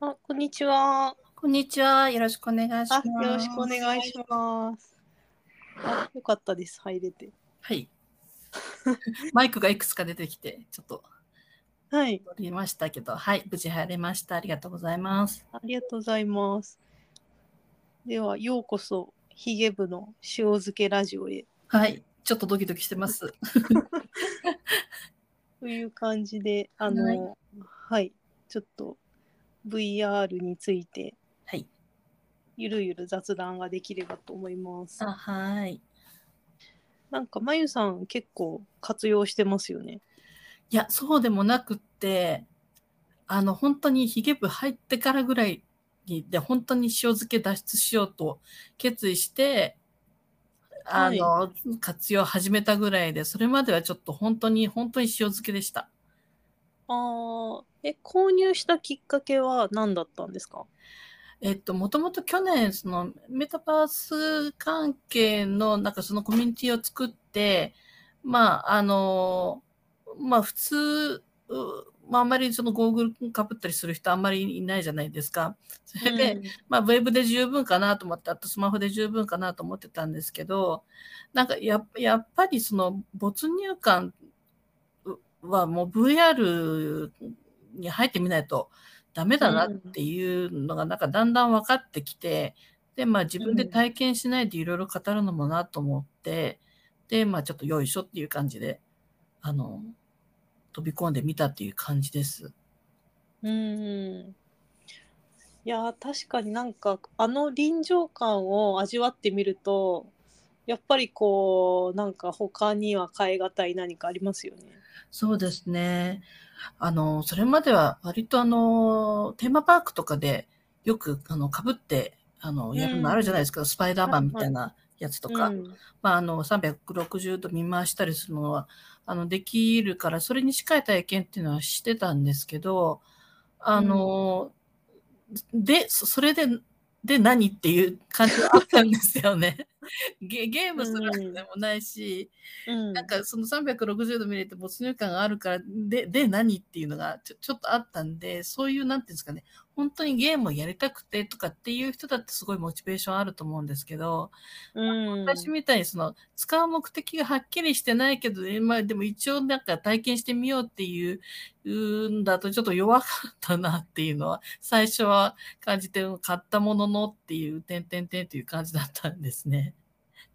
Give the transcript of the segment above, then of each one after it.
あ、こんにちは。こんにちは。よろしくお願いしあます。、よろしくお願いします。あ、よかったです。入れて。はい。マイクがいくつか出てきて、ちょっとはい。取りましたけど、はい、無事入れました。ありがとうございます。ありがとうございます。では、ようこそ、ヒゲ部の塩漬けラジオへ。はい、ちょっとドキドキしてます。という感じで、あの、はい、ちょっと VR について、はい。ゆるゆる雑談ができればと思います。あ、はい。なんか、まゆさん結構活用してますよね。いや、そうでもなくって、あの、本当にヒゲ部入ってからぐらいに、で、本当に塩漬け脱出しようと決意して、あの、活用始めたぐらいで、それまではちょっと本当に、本当に塩漬けでした。あー。え、購入したきっかけは何だったんですか？えっと、もともと去年、そのメタバース関係の、なんかそのコミュニティを作って、まあ、あの、まあ普通、うまああんまりそのゴーグルかぶったりする人あんまりいないじゃないですか。それで、うん。まあウェブで十分かなと思って、あとスマホで十分かなと思ってたんですけど、なんかややっぱりその没入感はもう VR に入ってみないとダメだなっていうのがなんかだんだん分かってきて、で、まあ自分で体験しないでいろいろ語るのもなと思って、で、まあちょっとよいしょっていう感じで、あの、飛び込んでみたっていう感じです。うん。いや、確かになんか、あの臨場感を味わってみると、やっぱりこう、なんか他には変え難い何かありますよね。そうですね。あの、それまでは割とあの、テーマパークとかでよくあの、被って、あの、やるのあるじゃないですか。スパイダーマンみたいなやつとか。うんまあ、あの、360度見回したりするのは、あの、できるから、それに近い体験っていうのはしてたんですけど、あの、で、そそれで、で何っていう感じがあったんですよね。ゲゲームするわけでもないし、うん。なんかその360度見れて没入感があるから、で、で何っていうのがちょちょっとあったんで、そういう、なんていうんですかね、本当にゲームをやりたくてとかっていう人だってすごいモチベーションあると思うんですけど、うん私みたいにその使う目的がはっきりしてないけど、えまあでも一応なんか体験してみようっていう、うんだとちょっと弱かったなっていうのは最初は感じて買ったもののっていう点々点という感じだったんですね。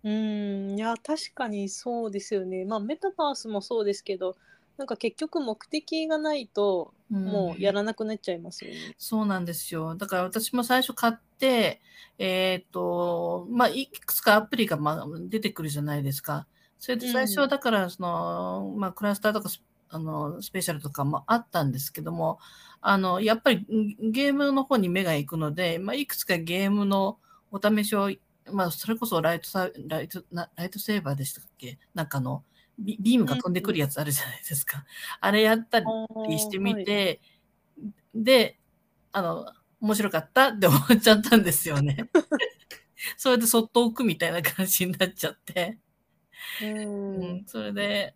うん、いや、確かにそうですよね。まあ、メタバースもそうですけど、なんか結局目的がないと、もうやらなくなっちゃいますよね。そうなんですよ。だから私も最初買って、えっ、と、まあ、いくつかアプリが、まあ、出てくるじゃないですか。それで最初はだから、その、まあ、クラスターとかス、あの、スペシャルとかもあったんですけども、あの、やっぱりんゲームの方に目が行くので、まあ、いくつかゲームのお試しを、まあ、それこそライトサ、ライト、なライトセーバーでしたっけ？なんかあの、ビビームが飛んでくるやつあるじゃないですか。あれやったりしてみて、で、あの、面白かったって思っちゃったんですよね。それでそっと置くみたいな感じになっちゃって。ううんん、それで、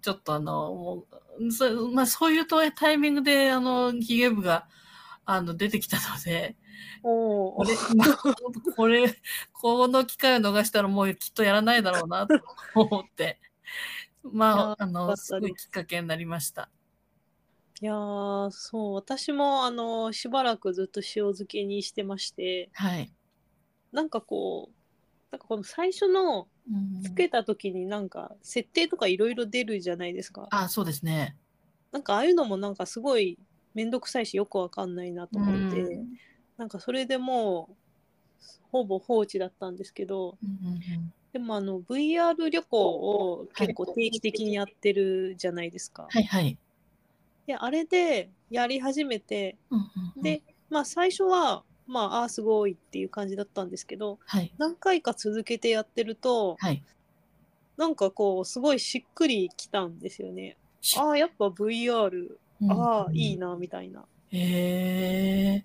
ちょっとあの、もう、そまあそういうとタイミングで、あの、ヒゲ部が、あの、出てきたので、おーこれ、これ、この機会を逃したらもうきっとやらないだろうなと思って、まあ、あの、す。すごいきっかけになりました。いやーそう私もあのしばらくずっと塩漬けにしてまして。はい。なんかこうなんかこの最初のうん。つけた時になんか設定とかいろいろ出るじゃないですか。あ、そうですね。なんかああいうのもなんかすごいめんどくさいしよくわかんないなと思って、うん。なんかそれでもうほぼ放置だったんですけど。うんうんでもあの VR 旅行を結構定期的にやってるじゃないですか。はいはい。であれでやり始めてうんうんうんで、まあ最初はまああーすごいっていう感じだったんですけどはい。何回か続けてやってるとはい。なんかこうすごいしっくりきたんですよね。しああやっぱ VR ああいいな。なみたいな。へえ。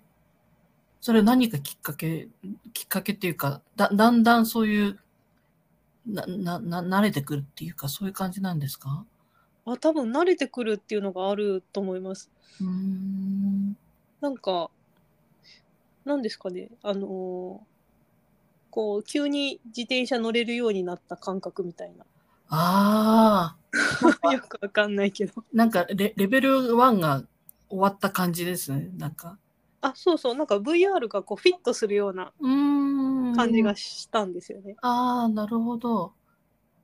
それ何かきっかけ、きっかけっていうか、だ、だんだんそういう、な、な、な、慣れてくるっていうか、そういう感じなんですか？あ多分慣れてくるっていうのがあると思います。うーん。なんかなんですかね、あのーこう、急に自転車乗れるようになった感覚みたいな。ああ。よくわかんないけど。なんかレレベル1が終わった感じですね。なんか。あ、そうそう、なんか VR がこうフィットするようなうーん。感じがしたんですよね。ああ、なるほど。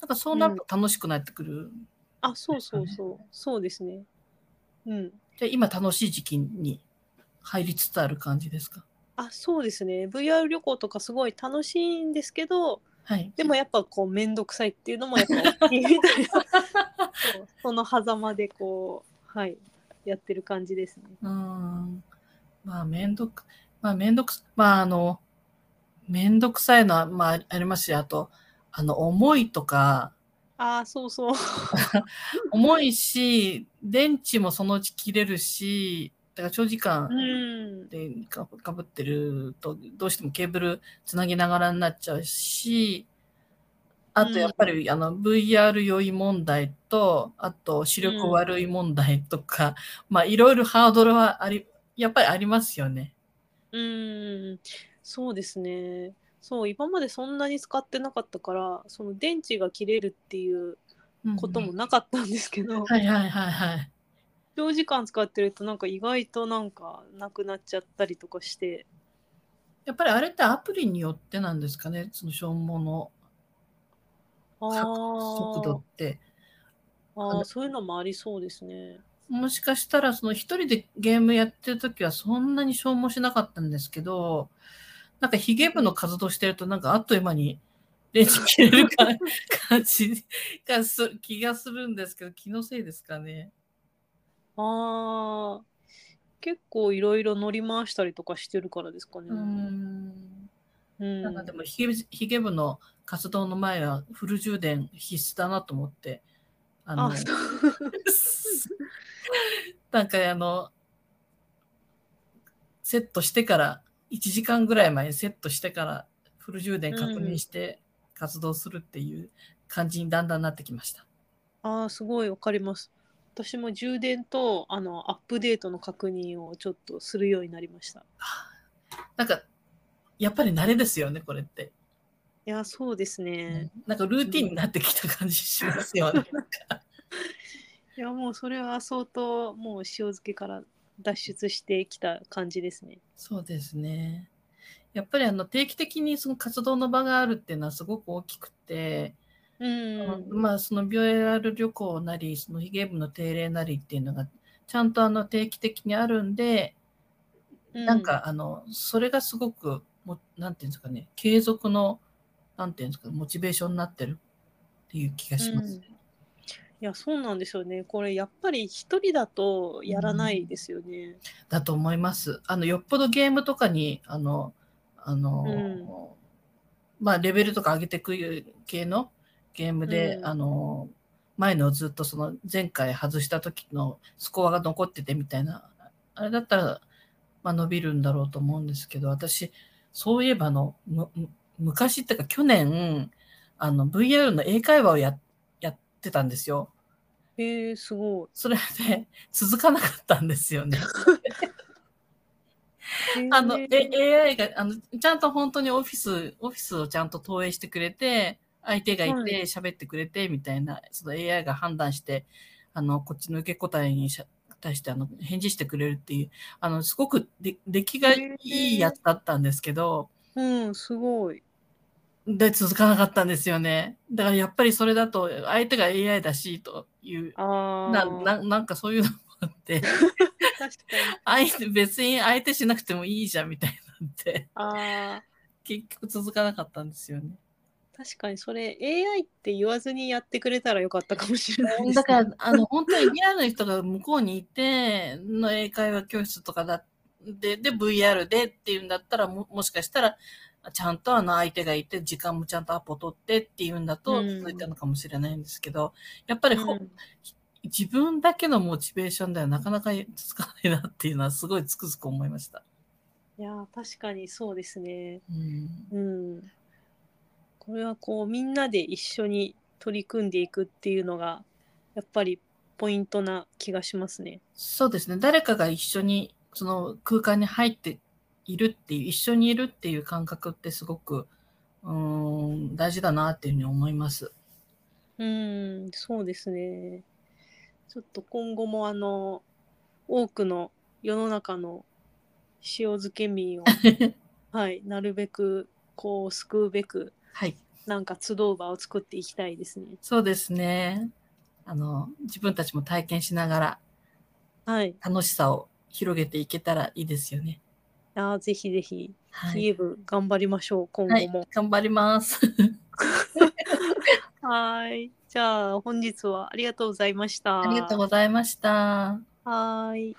なんかそうなると楽しくなってくる。あ、そうそうそう、そうですね。うん。じゃあ今楽しい時期に入りつつある感じですか？あ、そうですね。VR 旅行とかすごい楽しいんですけど、はい。でもやっぱこう面倒くさいっていうのもやっぱ大きいみたいな そうその狭間でこうはいやってる感じですね。うーん。まあ、めんどく、まあ、めんどく、まあ、あの、めんどくさいのは、まあ、ありますし、あと、あの、重いとか、ああそうそう。重いし、電池もそのうち切れるし、だから長時間うん。でかかぶってると、どうしてもケーブルつなぎながらになっちゃうし、あとやっぱり、あの VR 酔い問題と、あと視力悪い問題とか、まあいろいろハードルはあり、やっぱりありますよね。うん。そうですね。そう今までそんなに使ってなかったからその電池が切れるっていうこともなかったんですけど、はいはいはいはい。長時間使ってるとなんか意外となんかなくなっちゃったりとかして。やっぱりあれってアプリによってなんですかね、その消耗のあ速度って。ああそういうのもありそうですね。もしかしたら、その一人でゲームやってるときはそんなに消耗しなかったんですけど、なんかヒゲ部の活動してると、なんかあっという間にレンジ切れるか感じがする気がするんですけど、気のせいですかね。ああ、結構いろいろ乗り回したりとかしてるからですかね。うーん。うん。なんかでもヒゲヒゲ部の活動の前はフル充電必須だなと思って、あの、あ。なんかあの、セットしてから、1時間ぐらい前にセットしてから、フル充電確認して活動するっていう感じにだんだんなってきました。ああ、すごいわかります。私も充電とあのアップデートの確認をちょっとするようになりました。なんか、やっぱり慣れですよね、これって。いや、そうですね。なんかルーティンになってきた感じしますよね。いや、もうそれは相当もう塩漬けから脱出してきた感じですね。そうですね。やっぱりあの定期的にその活動の場があるっていうのはすごく大きくて、うん。まあその BOR 旅行なり、そのヒゲ部の定例なりっていうのがちゃんとあの定期的にあるんで、うなんかあの、それがすごくも、なんていうんですかね、継続の、なんていうんですか、モチベーションになってるっていう気がします。うんいや、そうなんですよね。これやっぱり一人だとやらないですよね。だと思います。あの、よっぽどゲームとかに、あの、あの、うんまあ、レベルとか上げていく系のゲームで、うんあの、前のずっとその前回外した時のスコアが残っててみたいな、あれだったら、まあ、伸びるんだろうと思うんですけど、私、そういえばあの、昔っていうか去年、あの、VR の英会話をややってたんですよ。へえ、すごそれで続かなかったんですよね。い。あの、へえ AI が、あの、ちゃんと本当にオフィス、オフィスをちゃんと投影してくれて、相手がいはて喋ってくれて、みたいな、その AI が判断して、あの、こっちの受け答えに対して、あの、返事してくれるっていう、あの、すごくで出来がいいやつだったんですけど、うん、すごい。で、続かなかったんですよね。だからやっぱりそれだと、相手が AI だし、という。な、な、なんかそういうのもあって、別に相手しなくてもいいじゃん、みたいになって。ああ。結局続かなかったんですよね。確かにそれ AI って言わずにやってくれたらよかったかもしれないね。だから、あの、本当にリアルの人が向こうにいて、の英会話教室とかだ、で、で、VR でっていうんだったら、も、もしかしたら、ちゃんとあの相手がいて、時間もちゃんとアポ取ってっていうんだと、うん続いたのかもしれないんですけど、やっぱりほ、うん自分だけのモチベーションではなかなか続かないなっていうのはすごいつくづく思いました。いやー確かにそうですね。うん。うん。これはこうみんなで一緒に取り組んでいくっていうのがやっぱりポイントな気がしますね。そうですね。誰かが一緒にその空間に入っているっていう、一緒にいるっていう感覚ってすごく、うーん、大事だなっていうふうに思います。うん、そうですね。ちょっと今後もあの、多くの世の中の塩漬け民を、はい、なるべくこう救うべく、はい。なんか集う場を作っていきたいですね。そうですね。あの、自分たちも体験しながらはい。楽しさを広げていけたらいいですよね。あーぜひぜひ、はい。キエブ頑張りましょう、今はい後も。。頑張ります。はい。じゃあ、本日はありがとうございました。ありがとうございました。はーい。